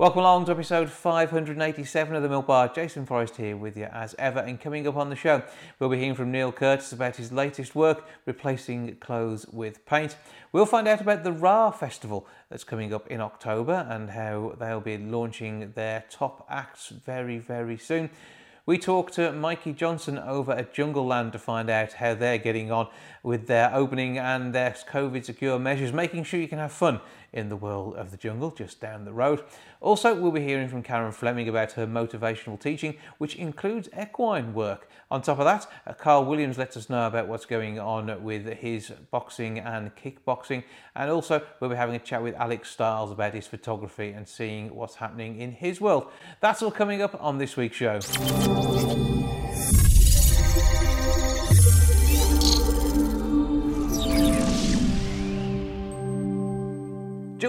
Welcome along to episode 587 of the Milk Bar. Jason Forrest here with you as ever. And coming up on the show, we'll be hearing from Neil Curtis about his latest work, replacing clothes with paint. We'll find out about the RAAH Festival that's coming up in October and how they'll be launching their top acts very, very soon. We talked to Mikey Johnson over at Jungleland to find out how they're getting on with their opening and their COVID secure measures, making sure you can have fun in the world of the jungle just down the road. Also, we'll be hearing from Karen Fleming about her motivational teaching, which includes equine work. On top of that, uh, Kyle Williams lets us know about what's going on with his boxing and kickboxing. And also, we'll be having a chat with Alex Styles about his photography and seeing what's happening in his world. That's all coming up on this week's show.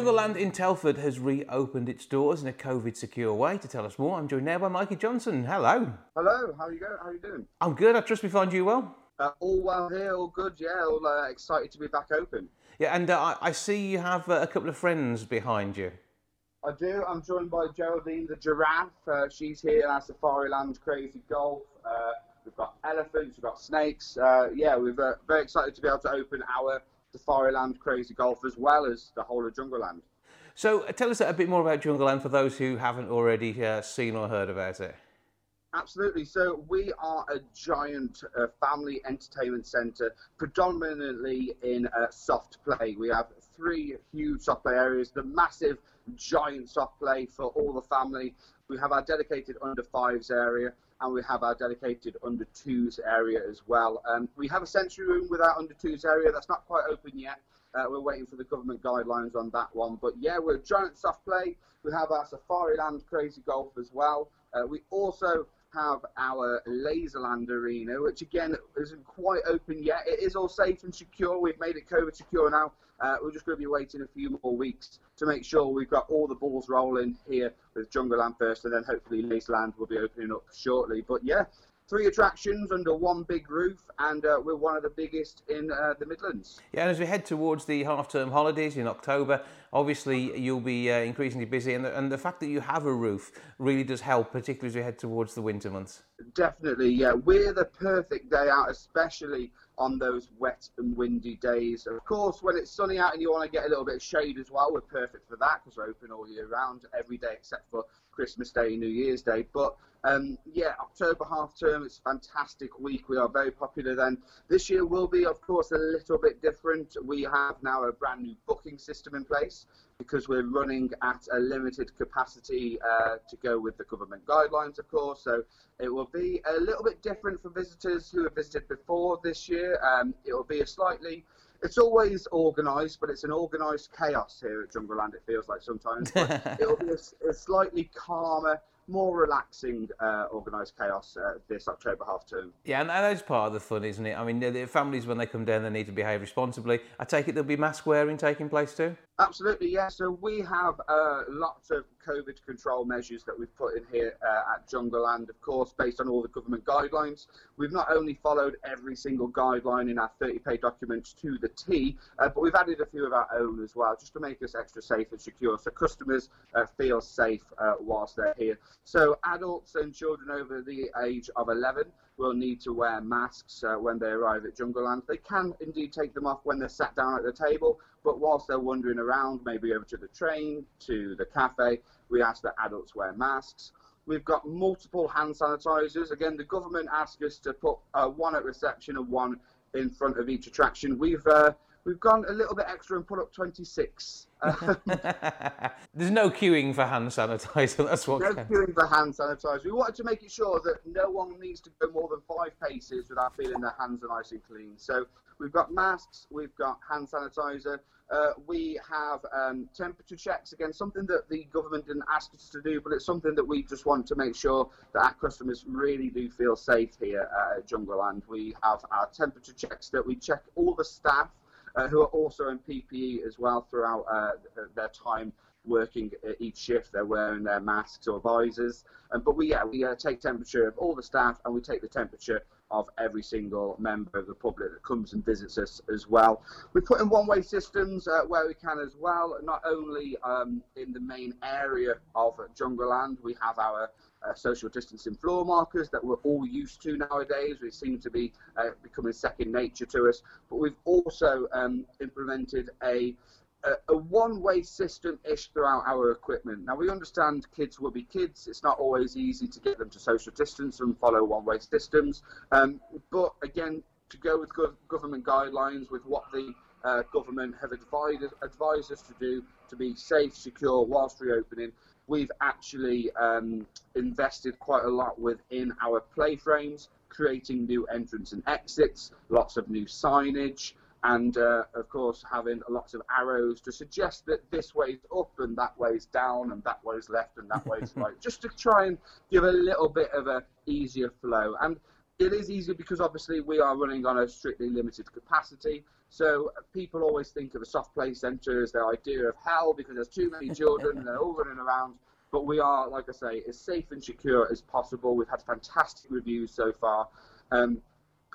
Jungleland in Telford has reopened its doors in a COVID secure way. To tell us more, I'm joined now by Mikey Johnson. Hello. Hello, how are you going? How are you doing? I'm good. I trust we find you well. Uh, all well here, all good. Yeah, all uh, excited to be back open. Yeah, and uh, I, I see you have uh, a couple of friends behind you. I do. I'm joined by Geraldine the giraffe. Uh, she's here at Safariland Crazy Golf. Uh, we've got elephants, we've got snakes. yeah, we're very excited to be able to open our Safariland Crazy Golf as well as the whole of Jungleland. So uh, tell us a bit more about Jungleland for those who haven't already uh, seen or heard about it. Absolutely. So we are a giant uh, family entertainment centre, predominantly in uh, soft play. We have three huge soft play areas, the massive giant soft play for all the family. We have our dedicated under fives area, and we have our dedicated under twos area as well. Um, we have a sensory room with our under twos area that's not quite open yet. Uh, we're waiting for the government guidelines on that one. But yeah, we're a giant soft play. We have our Safari Safariland Crazy Golf as well. Uh, we also have our Laserland Arena, which again isn't quite open yet. It is all safe and secure. We've made it COVID secure now. Uh, we're just going to be waiting a few more weeks to make sure we've got all the balls rolling here with Jungleland first, and then hopefully Laserland will be opening up shortly. But yeah, three attractions under one big roof, and uh, we're one of the biggest in uh, the Midlands. Yeah, and as we head towards the half-term holidays in October, obviously you'll be uh, increasingly busy, and the, and the fact that you have a roof really does help, particularly as we head towards the winter months. Definitely, yeah. We're the perfect day out, especially on those wet and windy days. Of course, when it's sunny out and you want to get a little bit of shade as well, we're perfect for that because we're open all year round, every day except for Christmas Day and New Year's Day. But um, yeah, October half term, it's a fantastic week. We are very popular then. This year will be, of course, a little bit different. We have now a brand new booking system in place because we're running at a limited capacity uh, to go with the government guidelines, of course. So it will be a little bit different for visitors who have visited before this year. Um, it will be a slightly it's always organised, but it's an organised chaos here at Jungleland. It feels like sometimes. it'll be a, a, slightly calmer, more relaxing uh, organised chaos uh, this October half term. Yeah, and that's part of the fun, isn't it? I mean, the families when they come down, they need to behave responsibly. I take it there'll be mask wearing taking place too. Absolutely, yeah. So we have uh, lots of COVID control measures that we've put in here uh, at Jungleland, of course, based on all the government guidelines. We've not only followed every single guideline in our 30-page documents to the T, uh, but we've added a few of our own as well, just to make us extra safe and secure, so customers uh, feel safe uh, whilst they're here. So adults and children over the age of 11 will need to wear masks uh, when they arrive at Jungleland. They can indeed take them off when they're sat down at the table, but whilst they're wandering around, maybe over to the train, to the cafe, we ask that adults wear masks. We've got multiple hand sanitizers. Again, the government asked us to put uh, one at reception and one in front of each attraction. We've uh, we've gone a little bit extra and put up 26. There's no queuing for hand sanitizer. That's what. No queuing for hand sanitizer. We wanted to make it sure that no one needs to go more than five paces without feeling their hands are nice and clean. So we've got masks, we've got hand sanitizer, uh, we have um, temperature checks. Again, something that the government didn't ask us to do, but it's something that we just want to make sure that our customers really do feel safe here at Jungleland. We have our temperature checks that we check all the staff uh, who are also in PPE as well throughout uh, their time working each shift. They're wearing their masks or visors. Um, but we, yeah, we uh, take temperature of all the staff and we take the temperature of every single member of the public that comes and visits us as well. We put in one-way systems uh, where we can as well, not only um, in the main area of Jungleland, we have our uh, social distancing floor markers that we're all used to nowadays. We seem to be uh, becoming second nature to us. But we've also um, implemented a a, one-way system-ish throughout our equipment. Now we understand kids will be kids. It's not always easy to get them to social distance and follow one-way systems. Um, but again, to go with go- government guidelines, with what the uh, government have advised, advised us to do to be safe, secure whilst reopening, we've actually um, invested quite a lot within our play frames, creating new entrance and exits, lots of new signage, and uh, of course having lots of arrows to suggest that this way's up and that way's down and that way's left and that way's right, just to try and give a little bit of a easier flow. And it is easier because obviously we are running on a strictly limited capacity. So people always think of a soft play centre as their idea of hell because there's too many children and they're all running around. But we are, like I say, as safe and secure as possible. We've had fantastic reviews so far. Um,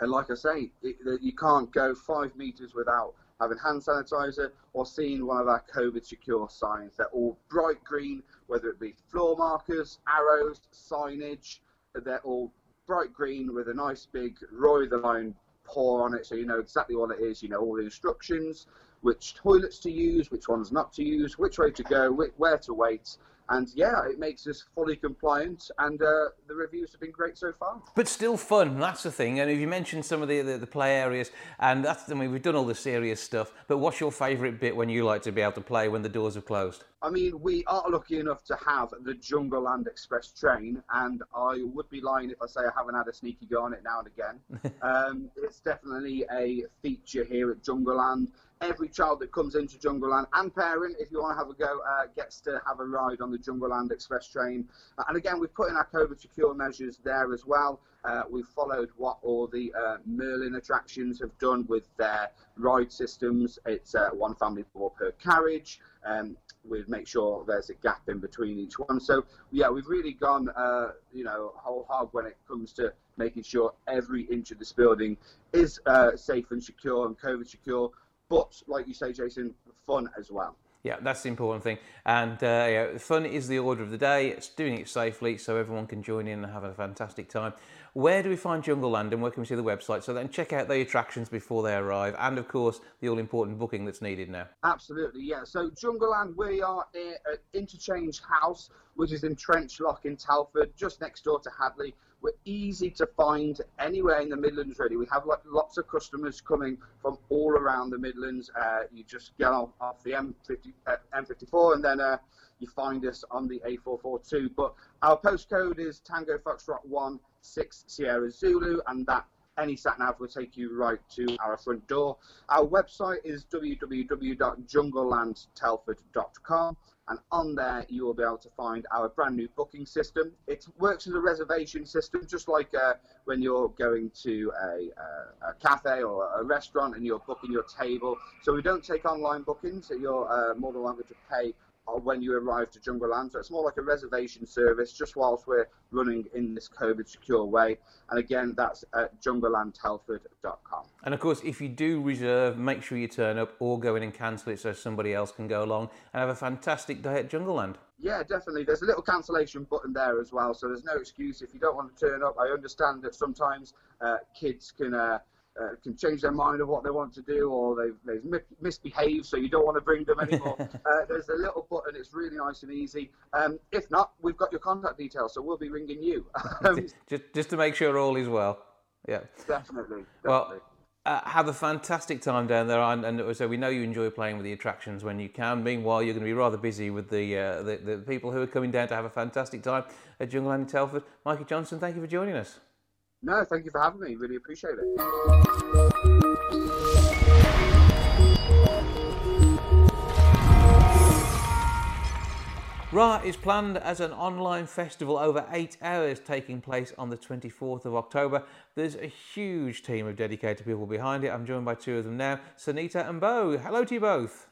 and like I say, it, you can't go five meters without having hand sanitizer or seeing one of our COVID secure signs. They're all bright green, whether it be floor markers, arrows, signage. They're all bright green with a nice big Roy the Lion paw on it, so you know exactly what it is. You know all the instructions, which toilets to use, which ones not to use, which way to go, where to wait, and yeah, it makes us fully compliant, and uh, the reviews have been great so far. But still fun, that's the thing. And if you mentioned some of the, the, the play areas, and that's I mean we've done all the serious stuff. But what's your favourite bit when you like to be able to play when the doors have closed? I mean, we are lucky enough to have the Jungleland Express train, and I would be lying if I say I haven't had a sneaky go on it now and again. um, it's definitely a feature here at Jungleland every child that comes into Jungleland and parent, if you want to have a go, uh, gets to have a ride on the Jungleland Express train. Uh, and again, we've put in our COVID secure measures there as well. Uh, we've followed what all the uh, Merlin attractions have done with their ride systems. It's uh, one family per carriage. Um, we make sure there's a gap in between each one. So yeah, we've really gone, uh, you know, whole hog when it comes to making sure every inch of this building is safe and secure and COVID secure but like you say, Jason, fun as well. Yeah, that's the important thing. And uh, yeah, fun is the order of the day. It's doing it safely so everyone can join in and have a fantastic time. Where do we find Jungleland and where can we see the website? So then check out the attractions before they arrive and, of course, the all important booking that's needed now. Absolutely, yeah. So Jungleland, we are at Interchange House, which is in Trench Lock in Telford, just next door to Hadley. We're easy to find anywhere in the Midlands, really. We have like lots of customers coming from all around the Midlands. Uh, you just get off, off the M50, uh, M54 and then uh, you find us on the A442. But our postcode is Tango Foxtrot 1 6 Sierra Zulu, and that any sat nav will take you right to our front door. Our website is www.junglelandtelford.com and on there you will be able to find our brand new booking system. It works as a reservation system, just like uh, when you're going to a, uh, a, cafe or a restaurant and you're booking your table. So we don't take online bookings, so you're uh, more than welcome to pay when you arrive to Jungleland. So it's more like a reservation service just whilst we're running in this COVID secure way. And again, that's at junglelandtelford.com. And of course, if you do reserve, make sure you turn up or go in and cancel it so somebody else can go along and have a fantastic day at Jungleland. Yeah, definitely. There's a little cancellation button there as well, so there's no excuse if you don't want to turn up. I understand that sometimes uh, kids can. Uh, uh, can change their mind of what they want to do, or they've, they've misbehaved, so you don't want to bring them anymore. uh, there's a little button; it's really nice and easy. Um, if not, we've got your contact details, so we'll be ringing you. just, just to make sure all is well. Yeah, definitely. definitely. Well, uh, have a fantastic time down there, and, and, so we know you enjoy playing with the attractions when you can. Meanwhile, you're going to be rather busy with the, uh, the, the people who are coming down to have a fantastic time at Jungleland in Telford. Mikey Johnson, thank you for joining us. No, thank you for having me. Really appreciate it. RAAH is planned as an online festival over eight hours taking place on the 24th of October. There's a huge team of dedicated people behind it. I'm joined by two of them now, Sunita and Bo. Hello to you both.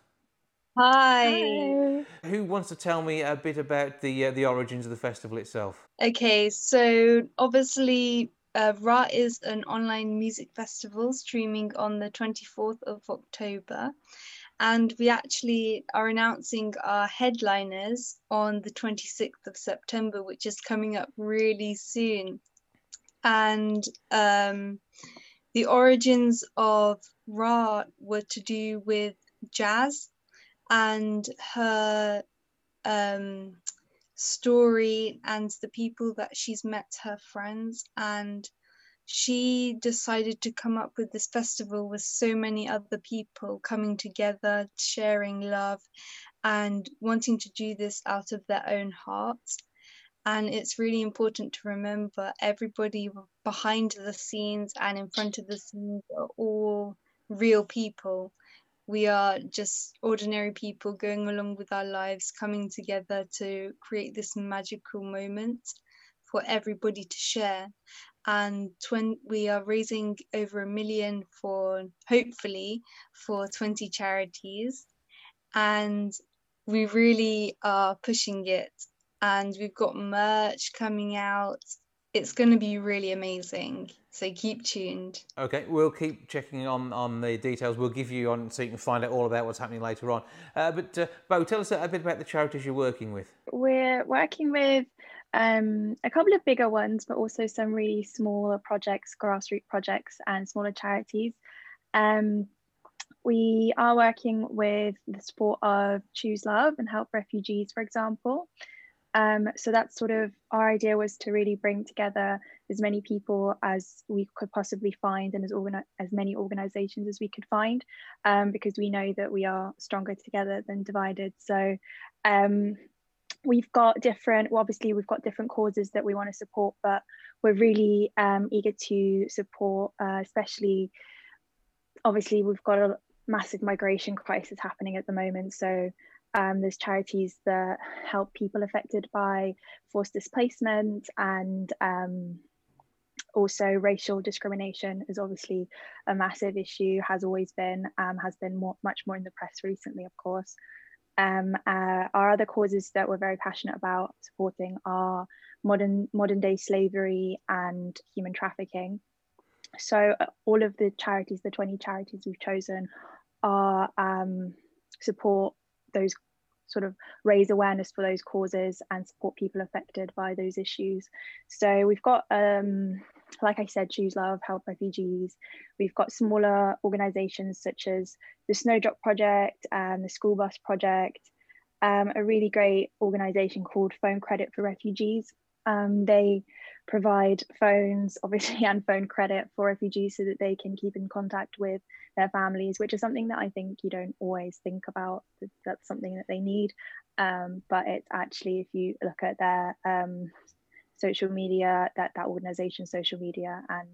Hi. Hi. Who wants to tell me a bit about the uh, the origins of the festival itself? Okay, so obviously uh, RAAH is an online music festival streaming on the 24th of October and we actually are announcing our headliners on the 26th of September, which is coming up really soon. And um, the origins of RAAH were to do with jazz and her um, story and the people that she's met, her friends, and she decided to come up with this festival with so many other people coming together, sharing love, and wanting to do this out of their own hearts. And it's really important to remember everybody behind the scenes and in front of the scenes are all real people. We are just ordinary people going along with our lives, coming together to create this magical moment for everybody to share. And we are raising over a million for hopefully for 20 charities. And we really are pushing it. And we've got merch coming out it's going to be really amazing. So keep tuned. Okay we'll keep checking on on the details. We'll give you on so you can find out all about what's happening later on. Uh, but uh, bo tell us a bit about the charities you're working with. We're working with um, a couple of bigger ones, but also some really smaller projects, grassroots projects, and smaller charities. Um, we are working with the support of Choose Love and Help Refugees, for example. Um, so that's sort of our idea was to really bring together as many people as we could possibly find and as, organi- as many organizations as we could find um, because we know that we are stronger together than divided. So um, we've got different well, obviously we've got different causes that we want to support but we're really um, eager to support uh, especially obviously we've got a massive migration crisis happening at the moment so um, there's charities that help people affected by forced displacement and um, also racial discrimination is obviously a massive issue has always been um, has been more, much more in the press recently of course um, uh, our other causes that we're very passionate about supporting are modern modern day slavery and human trafficking. So uh, all of the charities, the 20 charities we've chosen, are um, support those sort of raise awareness for those causes and support people affected by those issues. So we've got, um, like I said, Choose Love, Help Refugees. We've got smaller organisations such as the Snowdrop Project and the School Bus Project. Um, a really great organisation called Phone Credit for Refugees. Um, they provide phones, obviously, and phone credit for refugees so that they can keep in contact with their families, which is something that I think you don't always think about. That's something that they need. Um, but it's actually, if you look at their um, social media, that that organization's social media and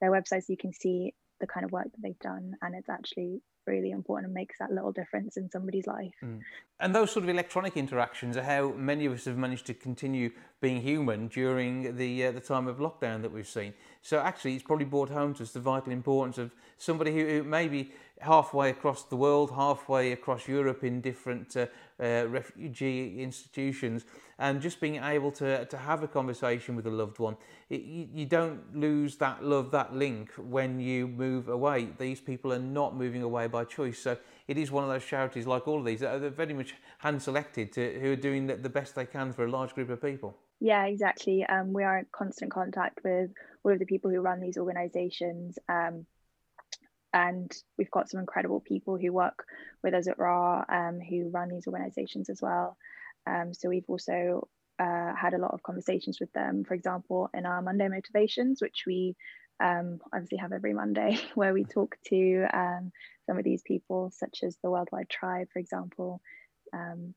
their websites, you can see the kind of work that they've done, and it's actually really important and makes that little difference in somebody's life. Mm. And those sort of electronic interactions are how many of us have managed to continue being human during the uh, the time of lockdown that we've seen. So actually, it's probably brought home to us the vital importance of somebody who, who maybe halfway across the world, halfway across Europe in different uh, uh, refugee institutions, and just being able to, to have a conversation with a loved one. It, you, don't lose that love, that link when you move away. These people are not moving away by choice. So it is one of those charities, like all of these, that are very much hand selected to, who are doing the, the best they can for a large group of people. Yeah, exactly. Um, we are in constant contact with all of the people who run these organisations. Um, and we've got some incredible people who work with us at RAAH um, who run these organizations as well. Um, so we've also uh, had a lot of conversations with them, for example, in our Monday motivations, which we um, obviously have every Monday, where we talk to um, some of these people, such as the Worldwide Tribe, for example. Um,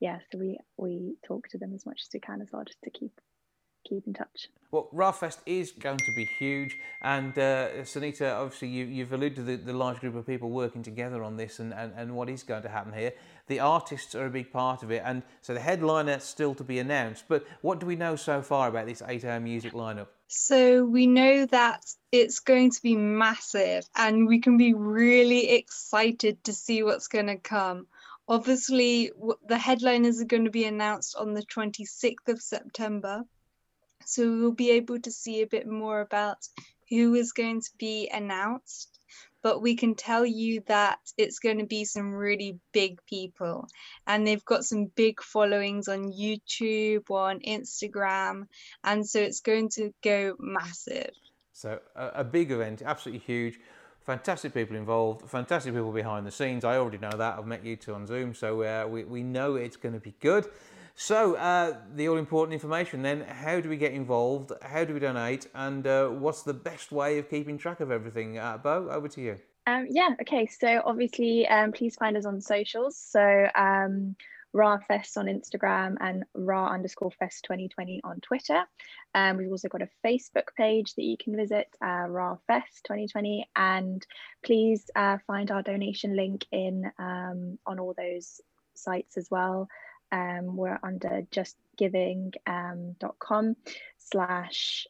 yeah, so we we talk to them as much as we can as well, just to keep keep in touch. Well, RAAHFest is going to be huge, and uh, Sunita, obviously, you, have alluded to the, the, large group of people working together on this and, and, and what is going to happen here. The artists are a big part of it, and so the headliner is still to be announced. But what do we know so far about this eight hour music lineup? So we know that it's going to be massive, and we can be really excited to see what's going to come. Obviously, the headliners are going to be announced on the 26th of September. So we'll be able to see a bit more about who is going to be announced. But we can tell you that it's going to be some really big people. And they've got some big followings on YouTube, or on Instagram. And so it's going to go massive. So a, a big event, absolutely huge fantastic people involved, fantastic people behind the scenes. I already know that. I've met you two on Zoom, so uh, we, we know it's going to be good. So, uh, the all important information then how do we get involved? How do we donate? And uh, what's the best way of keeping track of everything? Uh, Bo, over to you. Um, yeah, okay. So, obviously, um, please find us on socials. So, um, RAAH Fest on Instagram and RAAH underscore Fest 2020 on Twitter. Um, we've also got a Facebook page that you can visit, uh, RAAH Fest 2020. And please uh, find our donation link in um, on all those sites as well um, we're under justgiving.com um, slash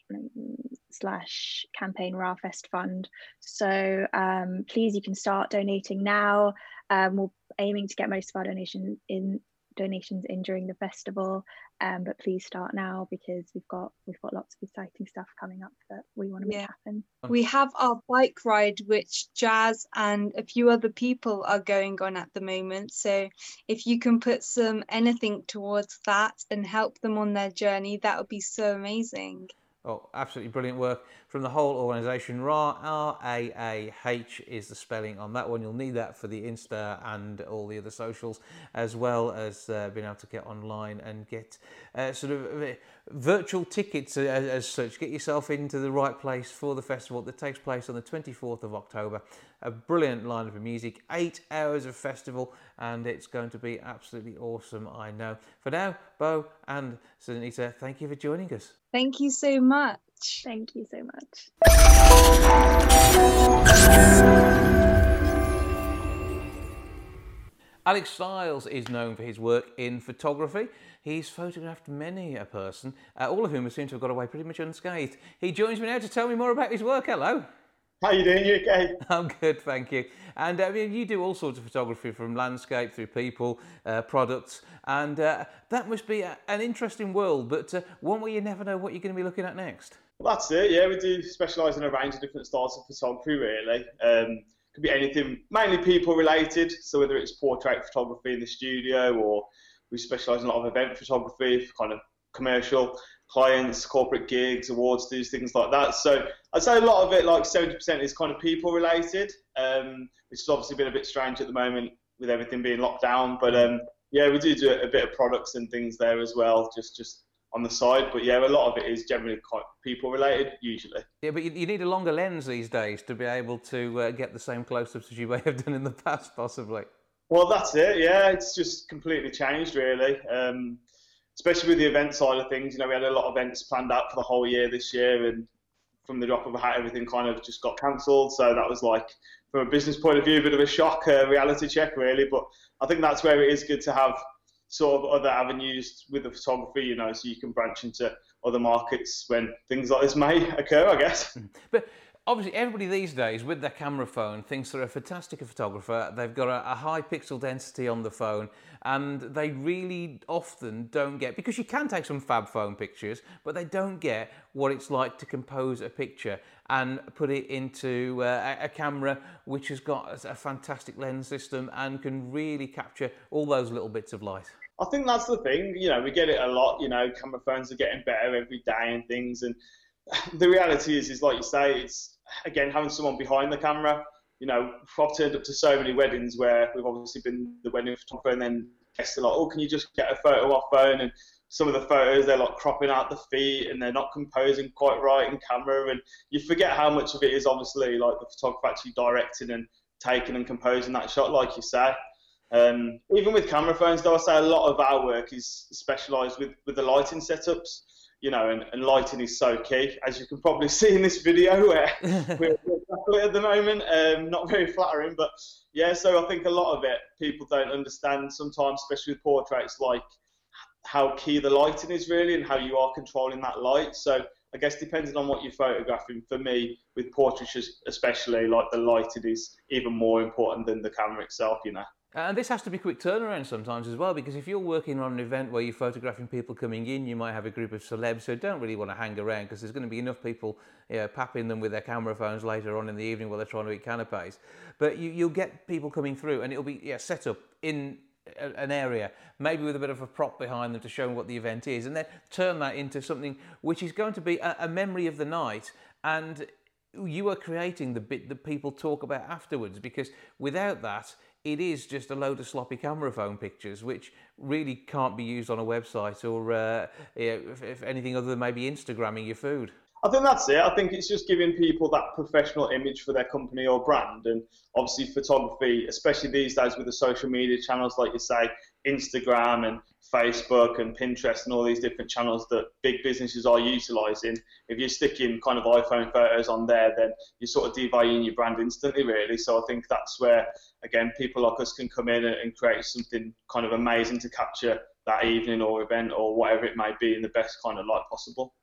slash campaign RAAHFest fund. So um, please, you can start donating now. Um, we're aiming to get most of our donations in donations in during the festival um, but please start now because we've got we've got lots of exciting stuff coming up that we want to make yeah. happen. We have our bike ride which jazz and a few other people are going on at the moment. So if you can put some anything towards that and help them on their journey that would be so amazing Oh, absolutely brilliant work from the whole organisation. RAAH, R-A-A-H is the spelling on that one. You'll need that for the Insta and all the other socials, as well as uh, being able to get online and get uh, sort of uh, virtual tickets as, as, such. Get yourself into the right place for the festival that takes place on the 24th of October. A brilliant line of music, eight hours of festival, and it's going to be absolutely awesome, I know. For now, Bo and Sunita, thank you for joining us. Thank you so much. Thank you so much. Alex Styles is known for his work in photography. He's photographed many a person, uh, all of whom seem to have got away pretty much unscathed. He joins me now to tell me more about his work. Hello. How you doing? You okay? I'm good, thank you. And I mean, you do all sorts of photography from landscape through people, uh, products, and uh, that must be a, an interesting world, but uh, one where you never know what you're going to be looking at next. Well, that's it. Yeah, we do specialise in a range of different styles of photography. Really, um, could be anything, mainly people related. So whether it's portrait photography in the studio, or we specialise in a lot of event photography, kind of commercial clients, corporate gigs, awards, these things like that. So I'd say a lot of it, like 70%, is kind of people related, um, which has obviously been a bit strange at the moment with everything being locked down. But um, yeah, we do do a bit of products and things there as well, just just on the side. But yeah, a lot of it is generally quite people related, usually. Yeah, but you, you need a longer lens these days to be able to uh, get the same close-ups as you may have done in the past, possibly. Well, that's it. Yeah, it's just completely changed, really. Um, especially with the event side of things. You know, we had a lot of events planned out for the whole year this year, and from the drop of a hat, everything kind of just got cancelled. So that was like, from a business point of view, a bit of a shock, a reality check, really. But I think that's where it is good to have sort of other avenues with the photography, you know, so you can branch into other markets when things like this may occur, I guess. But obviously everybody these days with their camera phone thinks they're a fantastic photographer. They've got a, a, high pixel density on the phone and they really often don't get, because you can take some fab phone pictures, but they don't get what it's like to compose a picture and put it into uh, a, a camera which has got a, a fantastic lens system and can really capture all those little bits of light. I think that's the thing, you know, we get it a lot, you know, camera phones are getting better every day and things and the reality is, is like you say, it's again having someone behind the camera. You know, I've turned up to so many weddings where we've obviously been the wedding photographer, and then guests are like, "Oh, can you just get a photo off phone?" And some of the photos they're like cropping out the feet, and they're not composing quite right in camera, and you forget how much of it is obviously like the photographer actually directing and taking and composing that shot, like you say. Um, even with camera phones, though, I say a lot of our work is specialised with, with the lighting setups you know, and, and lighting is so key, as you can probably see in this video where we're, we're at the moment. Um, not very flattering, but yeah. So I think a lot of it people don't understand sometimes, especially with portraits, like how key the lighting is really and how you are controlling that light. So I guess depending on what you're photographing, for me with portraits especially, like the lighting is even more important than the camera itself, you know. Uh, and this has to be quick turnaround sometimes as well, because if you're working on an event where you're photographing people coming in, you might have a group of celebs who don't really want to hang around because there's going to be enough people you know, papping them with their camera phones later on in the evening while they're trying to eat canapes. But you, will get people coming through and it'll be yeah, set up in an area, maybe with a bit of a prop behind them to show what the event is, and then turn that into something which is going to be a, a memory of the night. And you are creating the bit that people talk about afterwards, because without that, it is just a load of sloppy camera phone pictures, which really can't be used on a website or uh, if, if anything other than maybe Instagramming your food. I think that's it. I think it's just giving people that professional image for their company or brand. And obviously, photography, especially these days with the social media channels, like you say, Instagram and Facebook and Pinterest and all these different channels that big businesses are utilizing. If you're sticking kind of iPhone photos on there, then you're sort of devaluing your brand instantly, really. So I think that's where, again, people like us can come in and create something kind of amazing to capture that evening or event or whatever it may be in the best kind of light possible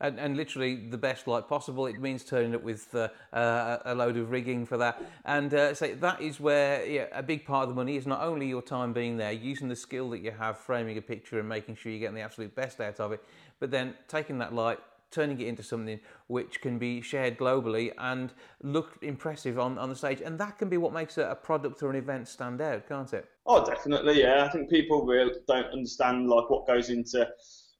and, and literally the best light possible. It means turning up with uh, uh, a load of rigging for that. And uh, so that is where yeah, a big part of the money is not only your time being there, using the skill that you have, framing a picture and making sure you're getting the absolute best out of it, but then taking that light, turning it into something which can be shared globally and look impressive on, on the stage. And that can be what makes a, a product or an event stand out, can't it? Oh, definitely, yeah. I think people really don't understand like what goes into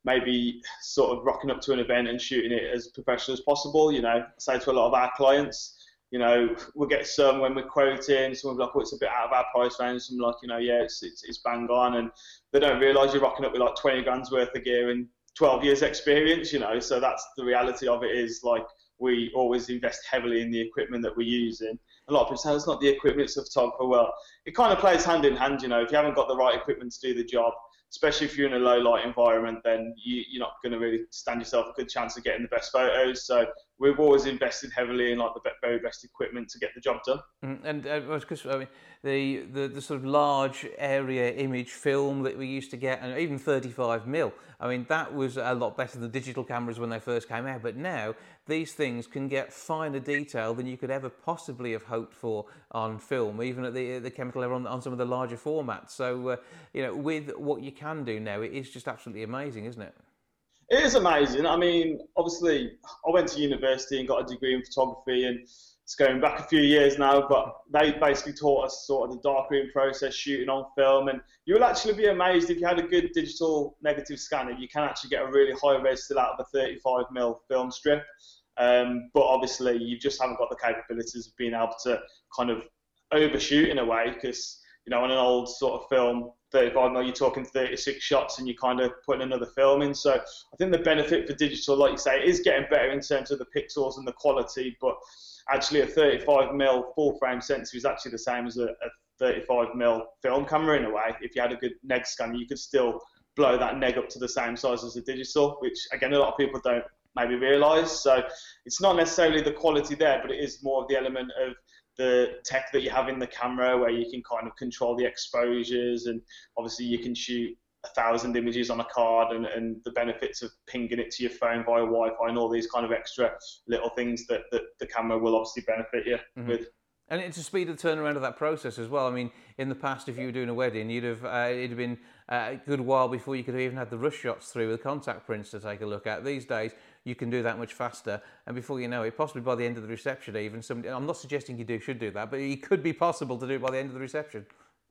maybe sort of rocking up to an event and shooting it as professional as possible. You know, I say to a lot of our clients, you know, we'll get some when we're quoting, some will be like, oh, it's a bit out of our price range. Some like, you know, yeah, it's, it's, it's bang on. And they don't realise you're rocking up with like 20 grand's worth of gear and 12 years experience, you know. So that's the reality of it is like we always invest heavily in the equipment that we're using. A lot of people say oh, it's not the equipment, it's the photographer. Well, it kind of plays hand in hand, you know. If you haven't got the right equipment to do the job, especially if you're in a low light environment, then you, are not going to really stand yourself a good chance of getting the best photos. So we've always invested heavily in like the very best equipment to get the job done. Mm, and uh, because I mean, the, the the sort of large area image film that we used to get, and even 35 mil. I mean, that was a lot better than digital cameras when they first came out. But now these things can get finer detail than you could ever possibly have hoped for on film, even at the the chemical level on, on some of the larger formats. So uh, you know, with what you can do now, it is just absolutely amazing, isn't it? It is amazing. I mean, obviously, I went to university and got a degree in photography, and it's going back a few years now. But they basically taught us sort of the darkroom process, shooting on film, and you will actually be amazed if you had a good digital negative scanner, you can actually get a really high res still out of a 35 mm film strip. Um, but obviously, you just haven't got the capabilities of being able to kind of overshoot in a way because you know on an old sort of film 35 mil, you're talking 36 shots and you're kind of putting another film in. So I think the benefit for digital, like you say, is getting better in terms of the pixels and the quality, but actually a 35 mil full frame sensor is actually the same as a, a 35 mil film camera in a way. If you had a good neg scanner, you could still blow that neg up to the same size as a digital, which again a lot of people don't maybe realise. So it's not necessarily the quality there, but it is more of the element of the tech that you have in the camera where you can kind of control the exposures and obviously you can shoot a thousand images on a card and, and the benefits of pinging it to your phone via Wi-Fi and all these kind of extra little things that, that the camera will obviously benefit you mm-hmm. with. And it's a speed of turnaround of that process as well. I mean, in the past, if you were doing a wedding, you'd have uh, it'd have been uh, a good while before you could have even had the rush shots through with contact prints to take a look at. These days, you can do that much faster. And before you know it, possibly by the end of the reception, even somebody, I'm not suggesting you do should do that, but it could be possible to do it by the end of the reception.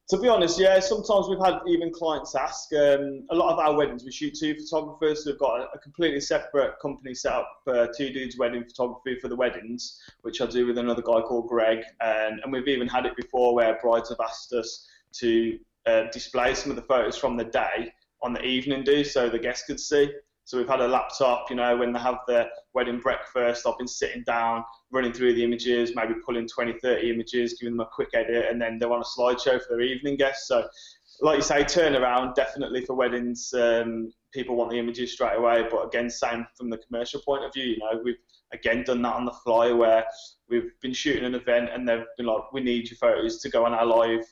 To be honest, yeah, sometimes we've had even clients ask. Um, a lot of our weddings, we shoot two photographers. So we've got a, completely separate company set up for two dudes wedding photography for the weddings, which I do with another guy called Greg. And, and we've even had it before where brides have asked us to uh, display some of the photos from the day on the evening do so the guests could see. So we've had a laptop, you know, when they have their wedding breakfast, I've been sitting down, running through the images, maybe pulling 20, 30 images, giving them a quick edit, and then they're on a slideshow for their evening guests. So like you say, turnaround definitely for weddings. Um, people want the images straight away, but again, same from the commercial point of view. You know, we've again done that on the fly where we've been shooting an event and they've been like, we need your photos to go on our live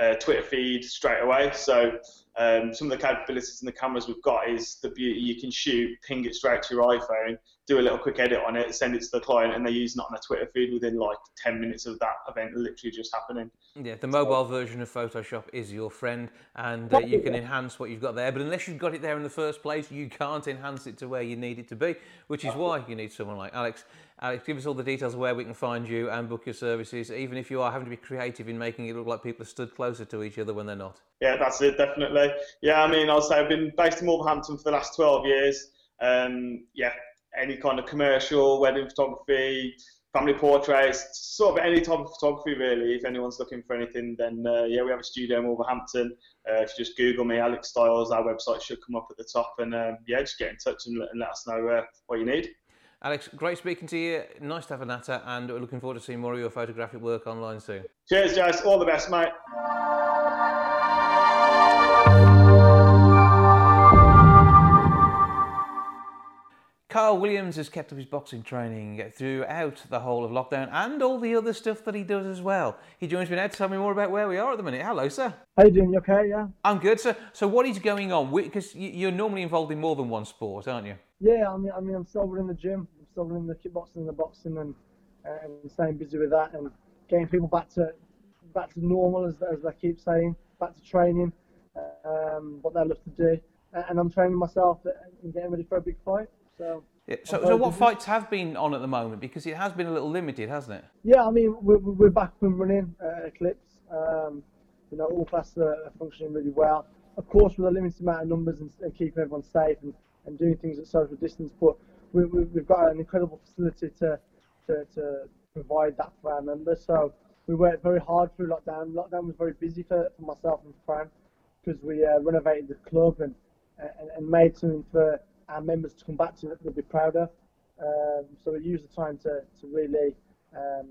uh, Twitter feed straight away. So um, some of the capabilities in the cameras we've got is the beauty you can shoot, ping it straight to your iPhone, do a little quick edit on it, send it to the client, and they're using it on a Twitter feed within like 10 minutes of that event literally just happening. Yeah, the mobile so, version of Photoshop is your friend, and uh, you can enhance what you've got there. But unless you've got it there in the first place, you can't enhance it to where you need it to be, which is why you need someone like Alex. Alex, give us all the details of where we can find you and book your services, even if you are having to be creative in making it look like people are stood closer to each other when they're not. Yeah, that's it, definitely. Yeah, I mean, I'll say I've been based in Wolverhampton for the last 12 years. Um, yeah, any kind of commercial, wedding photography, family portraits, sort of any type of photography really. If anyone's looking for anything, then uh, yeah, we have a studio in Wolverhampton. Uh, if you just Google me, Alex Styles, our website should come up at the top. And um, yeah, just get in touch and, and let us know uh, what you need. Alex, great speaking to you. Nice to have a natter, and we're looking forward to seeing more of your photographic work online soon. Cheers, guys. All the best, mate. Kyle Williams has kept up his boxing training throughout the whole of lockdown and all the other stuff that he does as well. He joins me now to tell me more about where we are at the minute. Hello, sir. How you doing? You okay? Yeah. I'm good, sir. So, what is going on? Because you're normally involved in more than one sport, aren't you? Yeah, I mean, I mean, I'm still in the gym. I'm still in the kickboxing and the boxing, and and staying busy with that, and getting people back to back to normal, as as they keep saying, back to training, um, what they love to do, and I'm training myself and getting ready for a big fight. So, yeah, so, so what fights have been on at the moment? Because it has been a little limited, hasn't it? Yeah, I mean, we're, we're back from running uh, Eclipse. Um, you know, all classes are functioning really well. Of course, with a limited amount of numbers and, and keeping everyone safe and, and doing things at social distance, but we, we, we've got an incredible facility to, to, to provide that for our members. So we worked very hard through lockdown. Lockdown was very busy for, for myself and Fran because we uh, renovated the club and, and, and made something for our members to come back to that they'll be proud of. Um, so we used the time to, to really um,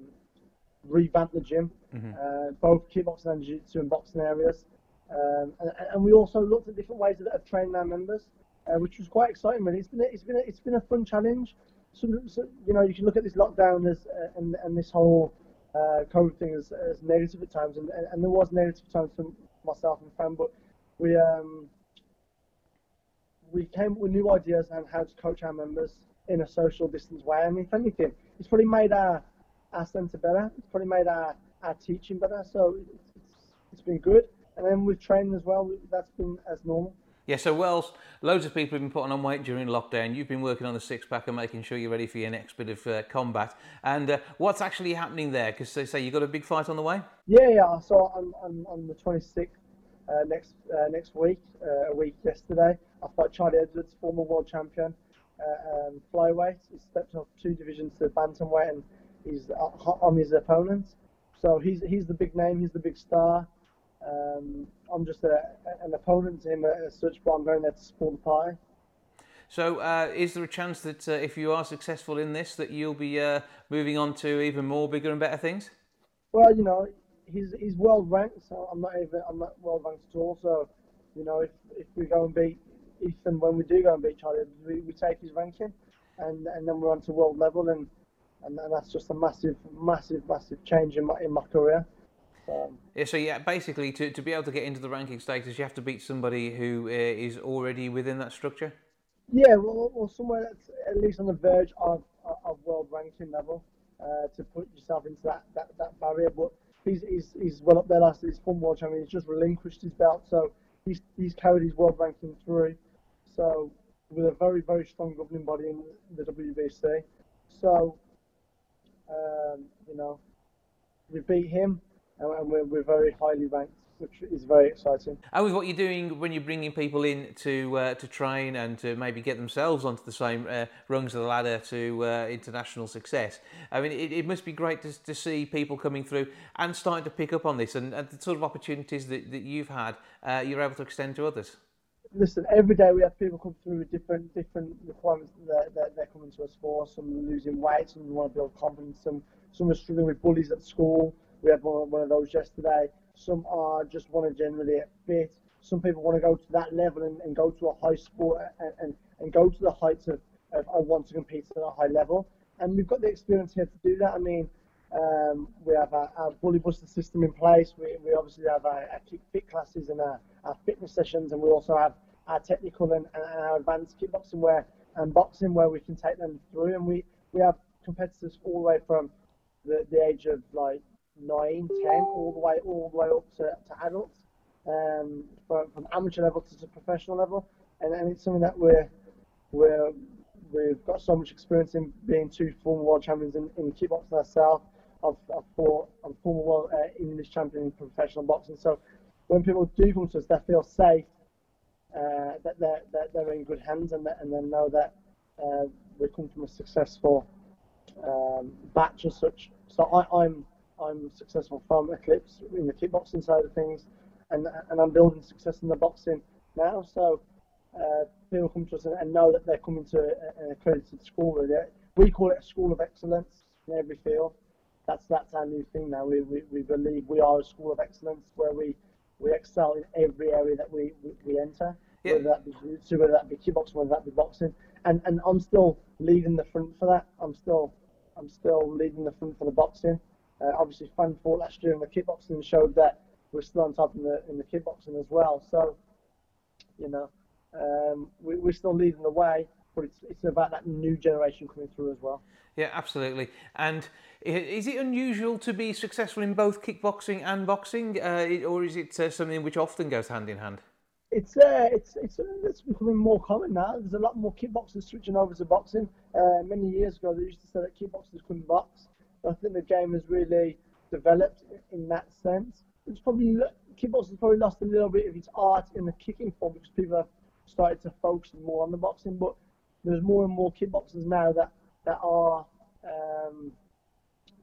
revamp the gym, mm-hmm. uh, both kickboxing and jiu-jitsu and boxing areas. Um, and, and, we also looked at different ways of training our members, uh, which was quite exciting. Really, it's been a, it's been a, it's been a fun challenge. So, so you know, you can look at this lockdown as uh, and, and this whole uh, COVID thing as, as negative at times, and, and, there was negative times for myself and Fran, but we um, we came up with new ideas on how to coach our members in a social distance way. I mean, if anything, it's probably made our our centre better. It's probably made our, our teaching better. So it's, it's been good. And then with training as well, that's been as normal. Yeah, so Wells, loads of people have been putting on weight during lockdown. You've been working on the six pack and making sure you're ready for your next bit of uh, combat. And uh, what's actually happening there? Because they say you've got a big fight on the way? Yeah, yeah. So on, on, on the 26th uh, next uh, next week, uh, a week yesterday, I fight Charlie Edwards, former world champion, uh, um, flyweight. He stepped up two divisions to bantamweight, and he's on his opponent. So he's he's the big name. He's the big star. Um, I'm just a, an opponent to him as such, but I'm going there to support the party. So, uh, is there a chance that uh, if you are successful in this, that you'll be uh, moving on to even more bigger and better things? Well, you know, he's he's world ranked, so I'm not even I'm not world ranked at all. So, you know, if if we go and beat Ethan when we do go and beat Charlie, we, we take his ranking, and and then we're on to world level, and and, and that's just a massive, massive, massive change in my in my career. So, yeah, so yeah, basically, to, to be able to get into the ranking status, you have to beat somebody who uh, is already within that structure. Yeah, well, well, somewhere that's at least on the verge of of world ranking level uh, to put yourself into that, that, that barrier. But he's, he's, he's well up there last his fun world champion. He's just relinquished his belt, so he's, he's carried his world ranking through. So with a very very strong governing body in the WBC. So um, you know we beat him, and we're, we're very highly ranked which is very exciting. And with what you're doing when you're bringing people in to uh, to train and to maybe get themselves onto the same uh, rungs of the ladder to uh, international success, I mean, it, it must be great to, to see people coming through and starting to pick up on this and, and the sort of opportunities that, that you've had, uh, you're able to extend to others. Listen, every day we have people come through with different different requirements that, that they're coming to us for. Some losing weight, some want to build confidence, some some are struggling with bullies at school. We had one, one of those yesterday Some are just want to generally fit. Some people want to go to that level and, and go to a high sport and, and, and go to the heights of, of I want to compete at a high level. And we've got the experience here to do that. I mean, um, we have our, our bully buster system in place. We, we obviously have our, our kick fit classes and our, our fitness sessions, and we also have our technical and, and our advanced kickboxing where and boxing where we can take them through. And we, we have competitors all the way from the, the age of like nine, ten, all the way all the way up to, to adults, um, from, from amateur level to, to professional level. And, and it's something that we're we're we've got so much experience in being two former world champions in, in kickboxing ourselves. I've, I've fought, I'm former world uh, English champion in professional boxing. So when people do come to us, they feel safe, uh, that they're, that they're in good hands, and, that, and they know that uh, we come from a successful um, batch as such. So I, I'm I'm successful from Eclipse in the kickboxing side of things, and and I'm building success in the boxing now. So uh, people come to us and, and, know that they're coming to an accredited school. Really. We call it a school of excellence in every field. That's that's our new thing now. We, we, we believe we are a school of excellence where we, we excel in every area that we, we, we enter, yeah. whether that be jiu-jitsu, whether that be kickboxing, whether that be boxing. And and I'm still leading the front for that. I'm still I'm still leading the front for the boxing. Uh, obviously, fun fought last year in the kickboxing showed that we're still on top in the in the kickboxing as well. So, you know, um, we, we're still leading the way, but it's it's about that new generation coming through as well. Yeah, absolutely. And is it unusual to be successful in both kickboxing and boxing, uh, or is it uh, something which often goes hand in hand? It's uh, it's it's it's becoming more common now. There's a lot more kickboxers switching over to boxing. Uh, many years ago, they used to say that kickboxers couldn't box. I think the game has really developed in that sense. It's probably probably lost a little bit of its art in the kicking form because people have started to focus more on the boxing. But there's more and more kickboxers now that that are um,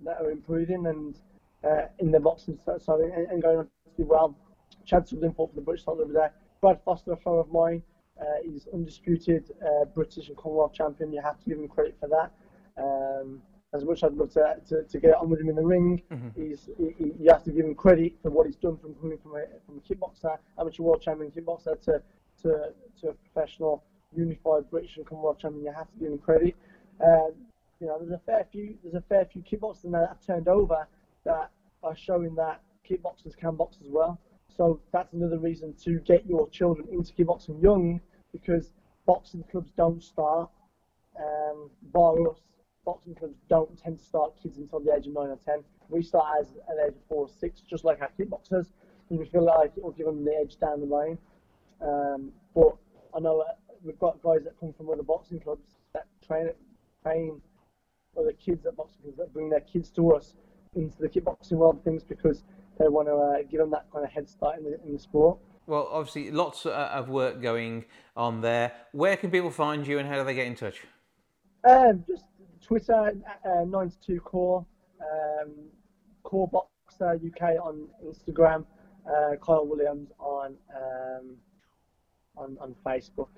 that are improving and uh, in the boxing side and, and going on to do well. Chad Sutherland fought for the British title over there. Brad Foster, a friend of mine, uh, he's undisputed uh, British and Commonwealth champion. You have to give him credit for that. Um, as much as I'd love to, to, to, get on with him in the ring, mm-hmm. he's, he, you have to give him credit for what he's done from coming from a, from a kickboxer, amateur world champion kickboxer, to, to, to a professional unified British and Commonwealth champion. You have to give him credit. Uh, you know, there's a fair few there's a fair few kickboxers now that have turned over that are showing that kickboxers can box as well. So that's another reason to get your children into kickboxing young because boxing clubs don't start, um, bar us, boxing clubs don't tend to start kids until the age of 9 or 10. We start as at the age of 4 or 6, just like our kickboxers, and we feel like it will give them the edge down the line. Um, but I know we've got guys that come from other boxing clubs that train train other kids at boxing clubs that bring their kids to us into the kickboxing world things because they want to uh, give them that kind of head start in the, in the sport. Well, obviously, lots uh, of work going on there. Where can people find you and how do they get in touch? Um, just Twitter, uh, 92 Core, um, Core Boxer UK on Instagram, uh, Kyle Williams on um, on, on Facebook.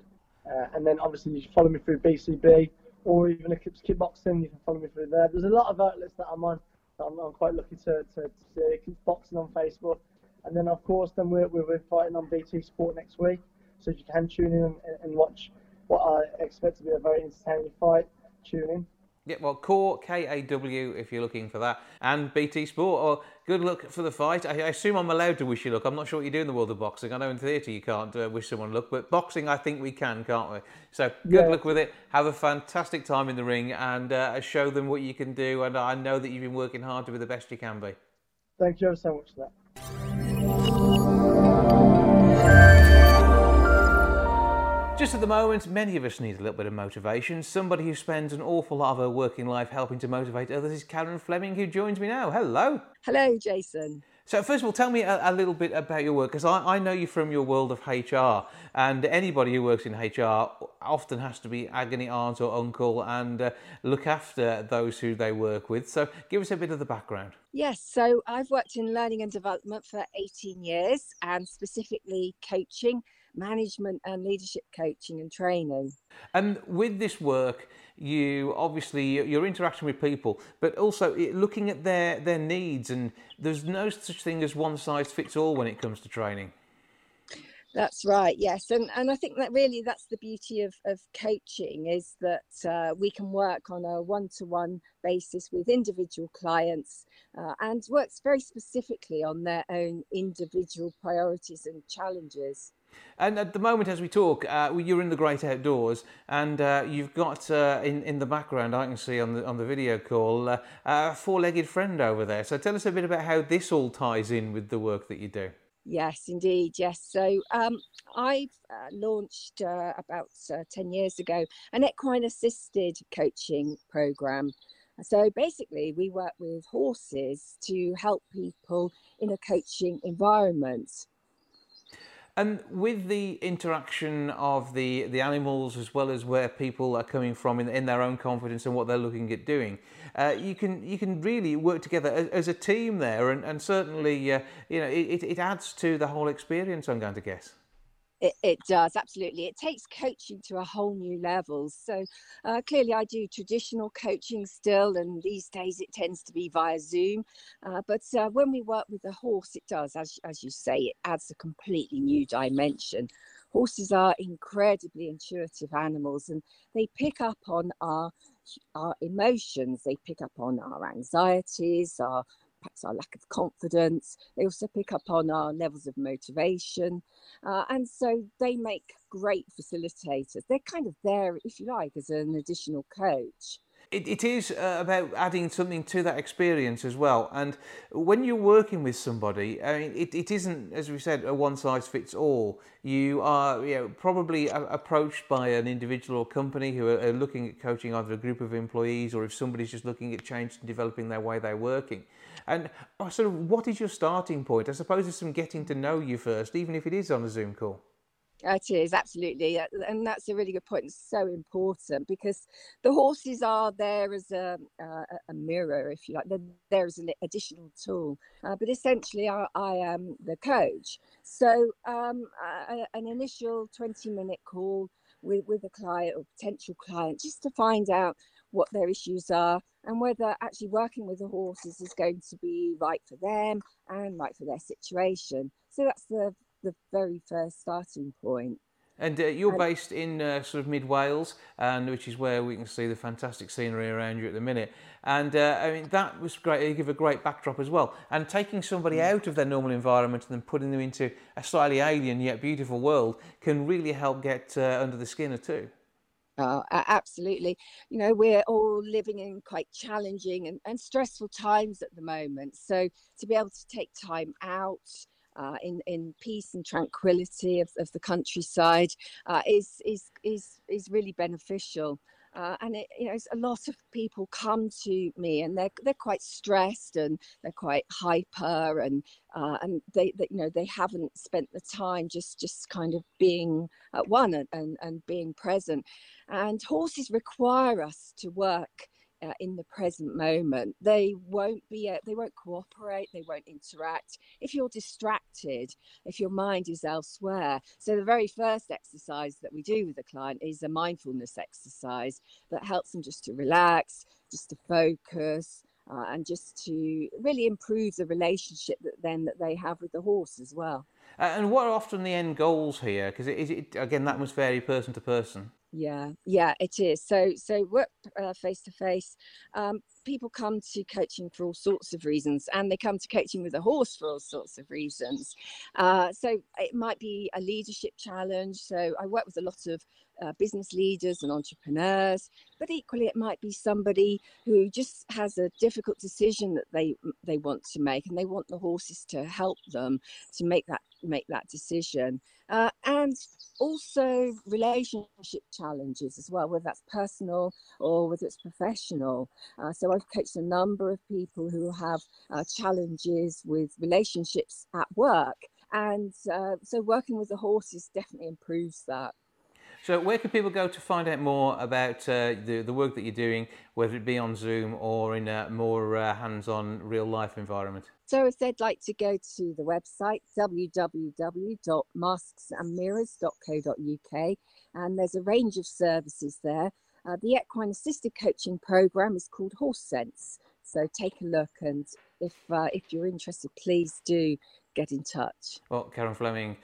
Uh, and then obviously you can follow me through BCB or even Eclipse Kickboxing. You can follow me through there. There's a lot of outlets that I'm on. I'm, I'm quite lucky to, to, to see Eclipse Boxing on Facebook. And then, of course, then we're, we're fighting on BT Sport next week. So if you can tune in and, and watch what I expect to be a very entertaining fight, tune in. Yeah, well, Core KAW if you're looking for that, and BT Sport. Or good luck for the fight. I, I, assume I'm allowed to wish you luck. I'm not sure what you do in the world of boxing. I know in theatre you can't uh, wish someone luck, but boxing I think we can, can't we? So good yeah. luck with it. Have a fantastic time in the ring and uh, show them what you can do. And I know that you've been working hard to be the best you can be. Thank you so much for that. Just at the moment, many of us need a little bit of motivation. Somebody who spends an awful lot of her working life helping to motivate others is Karen Fleming, who joins me now. Hello. Hello, Jason. So, first of all, tell me a, a little bit about your work, because I, I, know you from your world of HR, and anybody who works in HR often has to be agony aunt or uncle and uh, look after those who they work with. So, give us a bit of the background. Yes, so I've worked in learning and development for 18 years and specifically coaching management and leadership coaching and training. And with this work, you obviously you're interacting with people, but also looking at their their needs. And there's no such thing as one size fits all when it comes to training. That's right, yes. And, and I think that really that's the beauty of, of coaching is that uh, we can work on a one to one basis with individual clients uh, and works very specifically on their own individual priorities and challenges. And at the moment, as we talk, uh, you're in the great outdoors, and uh, you've got uh, in in the background. I can see on the on the video call uh, a four-legged friend over there. So tell us a bit about how this all ties in with the work that you do. Yes, indeed. Yes. So um, I've uh, launched uh, about 10 years ago an equine assisted coaching program. So basically, we work with horses to help people in a coaching environment. And with the interaction of the, the animals as well as where people are coming from in, in their own confidence and what they're looking at doing, uh, you can you can really work together as, as a team there, and, and certainly uh, you know it, it adds to the whole experience. I'm going to guess. It, it, does absolutely. It takes coaching to a whole new level. So uh, clearly, I do traditional coaching still, and these days it tends to be via Zoom. Uh, but uh, when we work with the horse, it does, as as you say, it adds a completely new dimension. Horses are incredibly intuitive animals, and they pick up on our our emotions. They pick up on our anxieties, our our lack of confidence. They also pick up on our levels of motivation. Uh, and so they make great facilitators. They're kind of there, if you like, as an additional coach. It, it is uh, about adding something to that experience as well. And when you're working with somebody, I mean, it, it isn't, as we said, a one size fits all. You are you know, probably a- approached by an individual or company who are, are looking at coaching either a group of employees or if somebody's just looking at change and developing their way they're working. And uh, sort of what is your starting point? I suppose it's some getting to know you first, even if it is on a Zoom call. It is absolutely, and that's a really good point. It's so important because the horses are there as a, uh, a mirror, if you like. They're there as an additional tool, uh, but essentially, I, I, am the coach. So, um, an initial twenty-minute call with with a client or potential client, just to find out what their issues are and whether actually working with the horses is going to be right for them and right for their situation. So that's the the very first starting point. And uh, you're based in uh, sort of mid Wales, and which is where we can see the fantastic scenery around you at the minute. And uh, I mean that was great. You give a great backdrop as well. And taking somebody mm. out of their normal environment and then putting them into a slightly alien yet beautiful world can really help get uh, under the skin of two. Uh, absolutely. You know, we're all living in quite challenging and, and stressful times at the moment. So to be able to take time out, uh, in in peace and tranquility of, of the countryside uh, is is is is really beneficial. Uh, and it, you know, a lot of people come to me and they're they're quite stressed and they're quite hyper and uh, and they, they, you know they haven't spent the time just just kind of being at one and, and, and being present. And horses require us to work uh, in the present moment they won't be uh, they won't cooperate they won't interact. If you're distracted if your mind is elsewhere so the very first exercise that we do with the client is a mindfulness exercise that helps them just to relax just to focus uh, and just to really improve the relationship that then that they have with the horse as well. And what are often the end goals here? Because again that must vary person to person yeah, yeah, it is. So, so work face to face. People come to coaching for all sorts of reasons, and they come to coaching with a horse for all sorts of reasons. Uh, so, it might be a leadership challenge. So, I work with a lot of uh, business leaders and entrepreneurs, but equally, it might be somebody who just has a difficult decision that they they want to make, and they want the horses to help them to make that make that decision. Uh, and also relationship challenges as well, whether that's personal or whether it's professional. Uh, so I've coached a number of people who have uh, challenges with relationships at work. And uh, so working with the horses definitely improves that. So, where can people go to find out more about uh, the, the work that you're doing, whether it be on Zoom or in a more uh, hands on real life environment? So if they'd like to go to the website www.masksandmirrors.co.uk, and there's a range of services there. Uh, the equine assisted coaching program is called Horse Sense. So take a look, and if uh, if you're interested, please do get in touch. Well, Karen Fleming,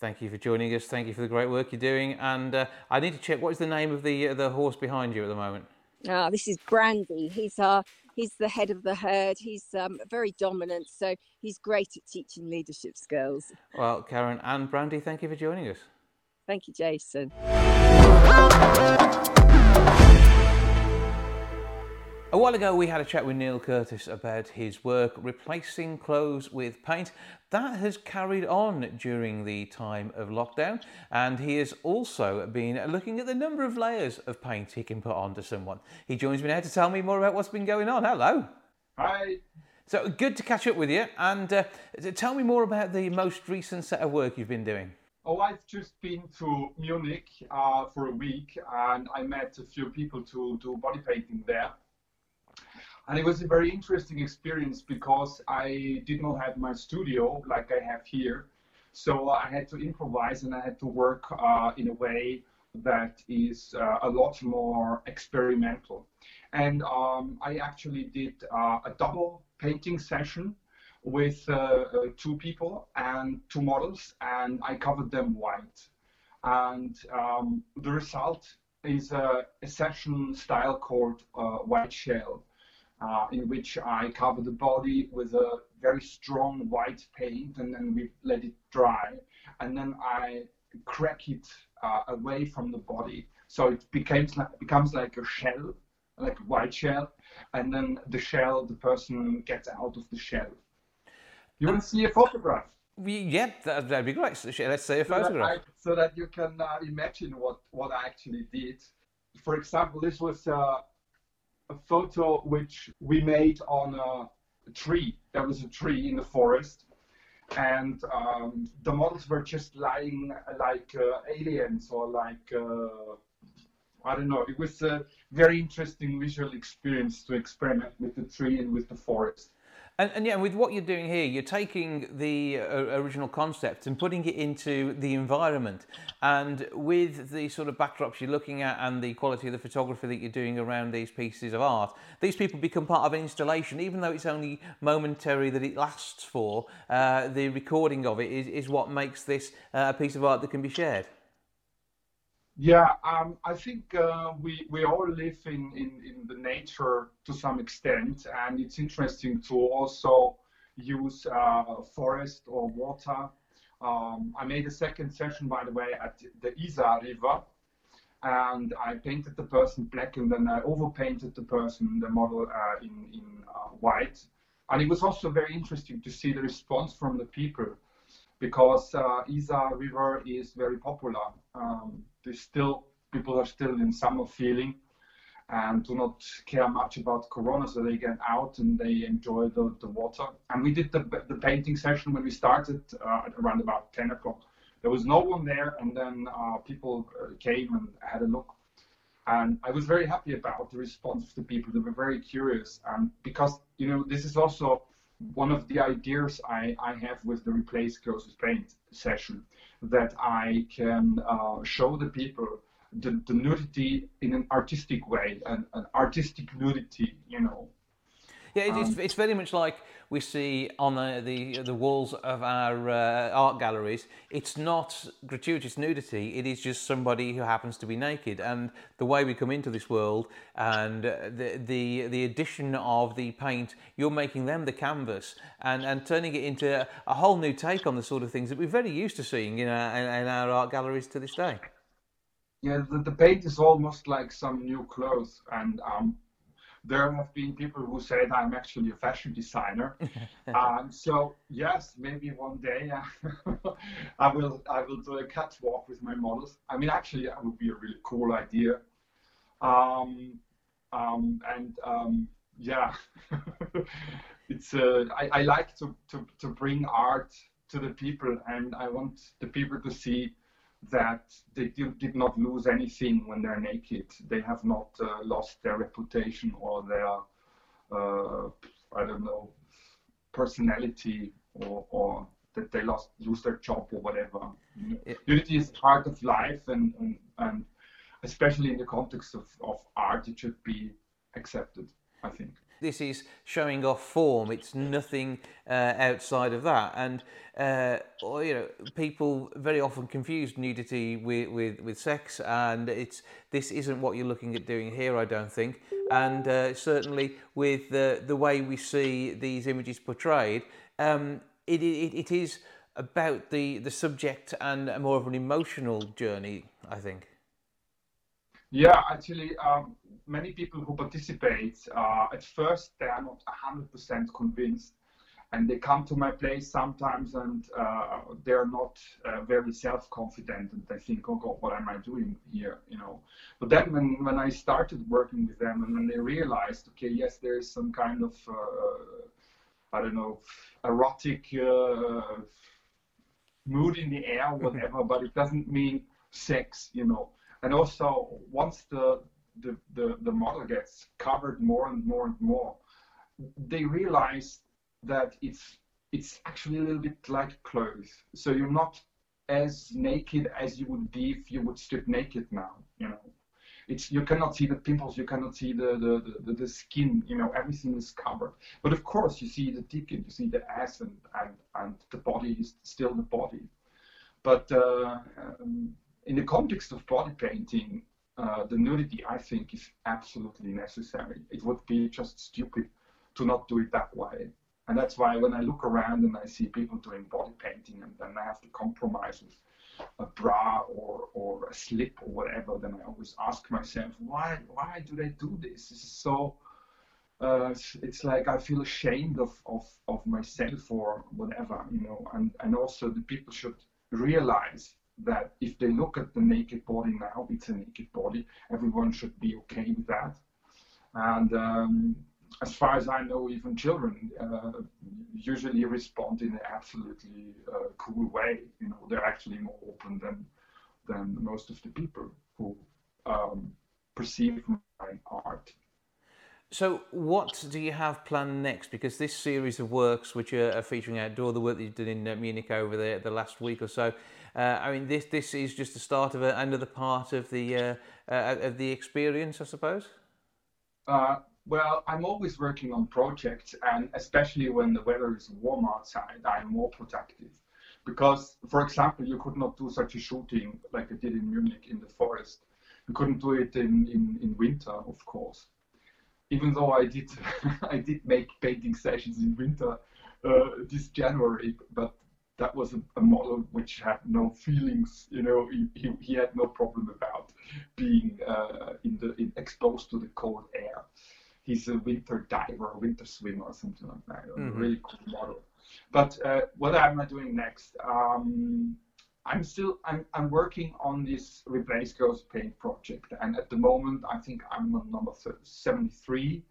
thank you for joining us. Thank you for the great work you're doing. And uh, I need to check what is the name of the uh, the horse behind you at the moment. Ah, this is Brandy. He's our he's the head of the herd. He's um, very dominant, so he's great at teaching leadership skills. Well, Karen and Brandy, thank you for joining us. Thank you, Jason. A while ago, we had a chat with Neil Curtis about his work replacing clothes with paint. That has carried on during the time of lockdown, and he has also been looking at the number of layers of paint he can put onto someone. He joins me now to tell me more about what's been going on. Hello. Hi. So good to catch up with you, and uh, tell me more about the most recent set of work you've been doing. Oh, I've just been to Munich uh, for a week, and I met a few people to do body painting there and it was a very interesting experience because I did not have my studio like I have here. So I had to improvise and I had to work uh, in a way that is uh, a lot more experimental. And um, I actually did uh, a double painting session with uh, uh, two people and two models, and I covered them white. And um, the result is a, a session style called uh, white shell uh, in which I cover the body with a very strong white paint and then we let it dry. And then I crack it uh, away from the body. So it becomes like, becomes like a shell, like a white shell. And then the shell, the person gets out of the shell. You want to see a photograph? We, Yeah, that, would be great. Let's see a so photograph. That I, so that you can uh, imagine what, what I actually did. For example, this was uh, a photo which we made on a tree. There was a tree in the forest, and um, the models were just lying like uh, aliens or like uh, I don't know. It was a very interesting visual experience to experiment with the tree and with the forest. And, and yeah, with what you're doing here, you're taking the uh, original concept and putting it into the environment. And with the sort of backdrops you're looking at and the quality of the photography that you're doing around these pieces of art, these people become part of an installation, even though it's only momentary that it lasts for. Uh, the recording of it is, is what makes this uh, a piece of art that can be shared. Yeah, um, I think uh, we we all live in, in, in the nature to some extent, and it's interesting to also use uh, forest or water. Um, I made a second session, by the way, at the Isar River, and I painted the person black, and then I overpainted the person, the model, uh, in in uh, white. And it was also very interesting to see the response from the people, because uh, Isar River is very popular. Um, there's still people are still in summer feeling and do not care much about corona so they get out and they enjoy the, the water. And we did the, the painting session when we started uh, around about 10 o'clock. There was no one there and then uh, people uh, came and had a look. And i was very happy about the response of the people. They were very curious. And because you know this is also one of the ideas I, I have with the replace clothes with paint session that I can uh, show the people the, the nudity in an artistic way, an, an artistic nudity, you know, yeah, it's, um, it's very much like we see on the, the, the walls of our uh, art galleries. It's not gratuitous nudity, it is just somebody who happens to be naked. And the way we come into this world and the, the, the addition of the paint, you're making them the canvas and, and turning it into a whole new take on the sort of things that we're very used to seeing in our, in our art galleries to this day. Yeah, the, the paint is almost like some new clothes. And um, there have been people who said I'm actually a fashion designer. um, so yes, maybe one day uh, I will I will do a catwalk with my models. I mean, actually, that would be a really cool idea. Um, um, and um, yeah, it's uh, I, I like to, to to bring art to the people, and I want the people to see that they did, did not lose anything when they're naked. They have not uh, lost their reputation or their, uh, I don't know, personality or, or that they lost lose their job or whatever. Nudity is part of life, and, and and especially in the context of, of art, it should be accepted. I think this is showing off form. It's nothing uh, outside of that. And uh, you know, people very often confuse nudity with, with, with sex, and it's this isn't what you're looking at doing here. I don't think. And uh, certainly with the the way we see these images portrayed, um, it, it, it is about the the subject and more of an emotional journey. I think. Yeah, actually, um, many people who participate, uh, at first they are not 100% convinced. And they come to my place sometimes and uh, they're not uh, very self-confident and they think, oh God, what am I doing here? You know. But then when, when I started working with them and when they realized, okay, yes, there is some kind of, uh, I don't know, erotic uh, mood in the air, whatever, but it doesn't mean sex, you know. And also, once the, the, the, the model gets covered more and more and more, they realize that it's it's actually a little bit like clothes. So you're not as naked as you would be if you would strip naked now. You know, it's you cannot see the pimples, you cannot see the the, the, the skin. You know, everything is covered. But of course, you see the ticket, you see the ass, and and, and the body is still the body. But uh, um, in the context of body painting, uh, the nudity, I think, is absolutely necessary. It would be just stupid to not do it that way. And that's why when I look around and I see people doing body painting and then I have to compromise with a bra or, or a slip or whatever, then I always ask myself, why why do they do this? This is so uh, it's like I feel ashamed of, of, of myself or whatever, you know, and, and also the people should realize that if they look at the naked body now, it's a naked body. Everyone should be okay with that. And um, as far as I know, even children uh, usually respond in an absolutely uh, cool way. You know, they're actually more open than than most of the people who um, perceive my art. So, what do you have planned next? Because this series of works, which are, featuring outdoor, the work that you did in uh, Munich over the, the last week or so, uh, I mean, this this is just the start of a, another part of the uh, uh, of the experience, I suppose. Uh, well, I'm always working on projects, and especially when the weather is warm outside, I'm more productive. Because, for example, you could not do such a shooting like I did in Munich in the forest. You couldn't do it in, in, in winter, of course even though I did I did make painting sessions in winter uh, this January, but that was a, a, model which had no feelings. You know, he, he, he had no problem about being uh, in the in, exposed to the cold air. He's a winter diver, a winter swimmer, or something like that. Mm-hmm. A really cool model. But uh, what am I doing next? Um, I'm still I'm, I'm working on this replace girls paint project, and at the moment I think I'm on number 73,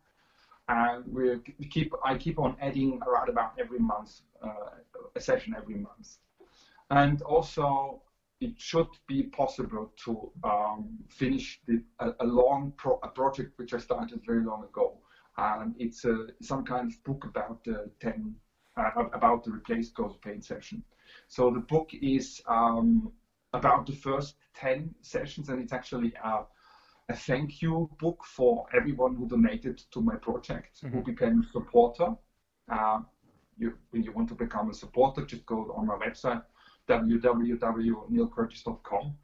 and we keep I keep on adding around about every month uh, a session every month, and also it should be possible to um, finish the, a, a, long pro, a project which I started very long ago, and it's a, some kind of book about the 10 uh, about the replace girls pain session. So the book is um, about the first 10 sessions, and it's actually a, a, thank you book for everyone who donated to my project, mm-hmm. who became a supporter. Uh, you, when you want to become a supporter, just go on my website, www.neilcurtis.com.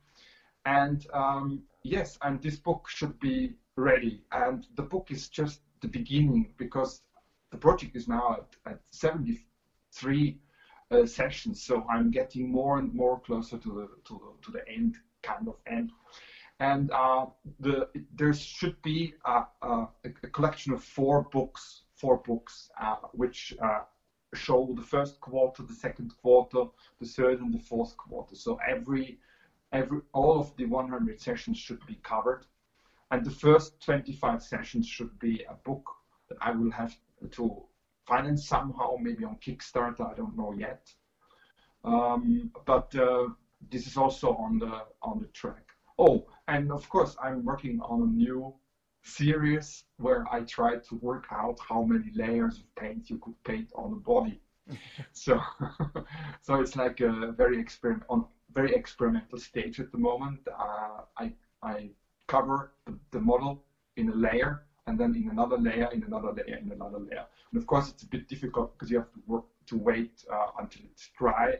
And um, yes, and this book should be ready. And the book is just the beginning because the project is now at, at 73 uh, sessions. So I'm getting more and more closer to the to the, to the end, kind of end. And uh, the there should be a, a, a, collection of four books, four books, uh, which uh, show the first quarter, the second quarter, the third, and the fourth quarter. So every every all of the 100 sessions should be covered, and the first 25 sessions should be a book that I will have to finance somehow, maybe on Kickstarter, I don't know yet. Um, but uh, this is also on the on the track. Oh, and of course, I'm working on a new series where I try to work out how many layers of paint you could paint on a body. so, so it's like a very experiment on very experimental stage at the moment. Uh, I I cover the, the model in a layer and then in another layer, in another layer, in another layer. And of course, it's a bit difficult because you have to work to wait uh, until it's dry.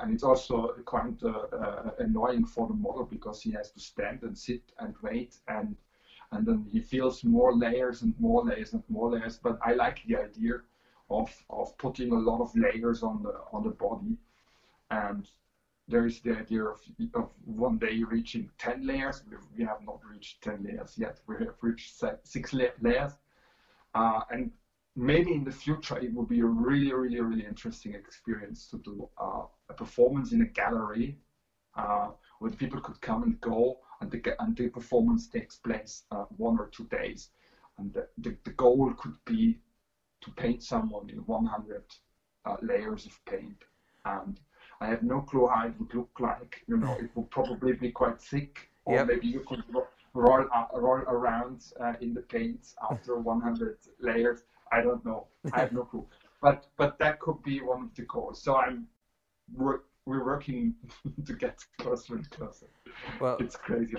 And it's also quite uh, uh, annoying for the model because he has to stand and sit and wait and and then he feels more layers and more layers and more layers. But I like the idea of of putting a lot of layers on the on the body, and there is the idea of, of one day reaching 10 layers. We have not reached 10 layers yet. We have reached six layers. Uh, and maybe in the future, it will be a really, really, really interesting experience to do uh, a performance in a gallery uh, where people could come and go and the, and the performance takes place uh, one or two days. And the, the, the, goal could be to paint someone in 100 uh, layers of paint. And I have no clue how it would look like. You know, it would probably be quite thick, or yep. maybe you could roll uh, roll around uh, in the paint after 100 layers. I don't know. I have no clue. But but that could be one of the goals. So I'm we're, we're working to get closer and closer. Well, it's crazy.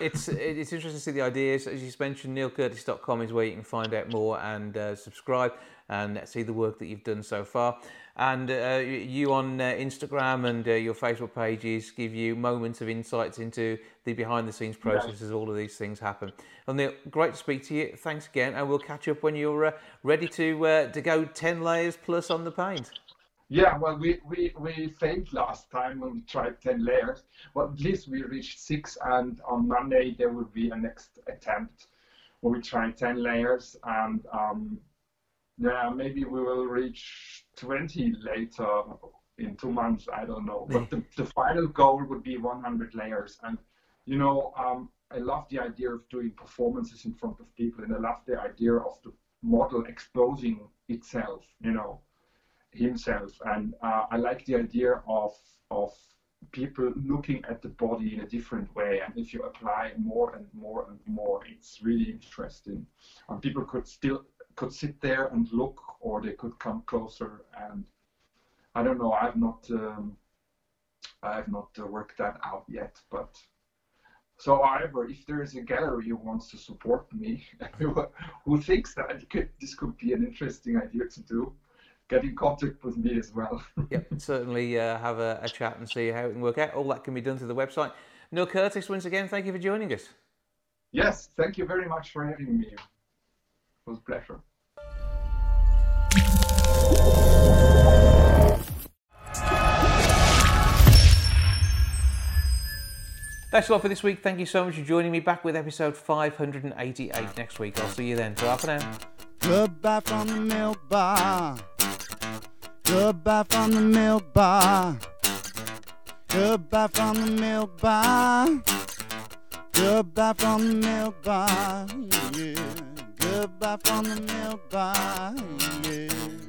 It's it's interesting to see the ideas. As you mentioned, neilcurtis.com is where you can find out more and uh, subscribe and see the work that you've done so far. And uh, you on uh, Instagram and uh, your Facebook pages give you moments of insights into the behind the scenes processes, yeah. all of these things happen. And Neil, great to speak to you. Thanks again, and we'll catch up when you're uh, ready to uh, to go 10 layers plus on the paint. Yeah, well, we, we, we failed last time when we tried 10 layers. Well, at least we reached six, and on Monday there will be a next attempt where we try 10 layers. And um, yeah, maybe we will reach 20 later in two months. I don't know. But the, the final goal would be 100 layers. And, you know, um, I love the idea of doing performances in front of people, and I love the idea of the model exposing itself, you know, himself. And uh, I like the idea of of people looking at the body in a different way. And if you apply more and more and more, it's really interesting. And people could still could sit there and look, or they could come closer. And I don't know. I've not um, I've not uh, worked that out yet, but. So, however, if there is a gallery who wants to support me, who thinks that could, this could be an interesting idea to do, get in contact with me as well. yep, certainly uh, have a, a, chat and see how it can work out. All that can be done through the website. Neil Curtis, once again, thank you for joining us. Yes, thank you very much for having me. It was a pleasure. That's all for this week. Thank you so much for joining me. Back with episode 588 next week. I'll see you then. Ta for now. Goodbye from the milk bar. Goodbye from the milk bar. Goodbye from the milk bar. Goodbye from the milk bar. Yeah. Goodbye from the milk bar. Yeah.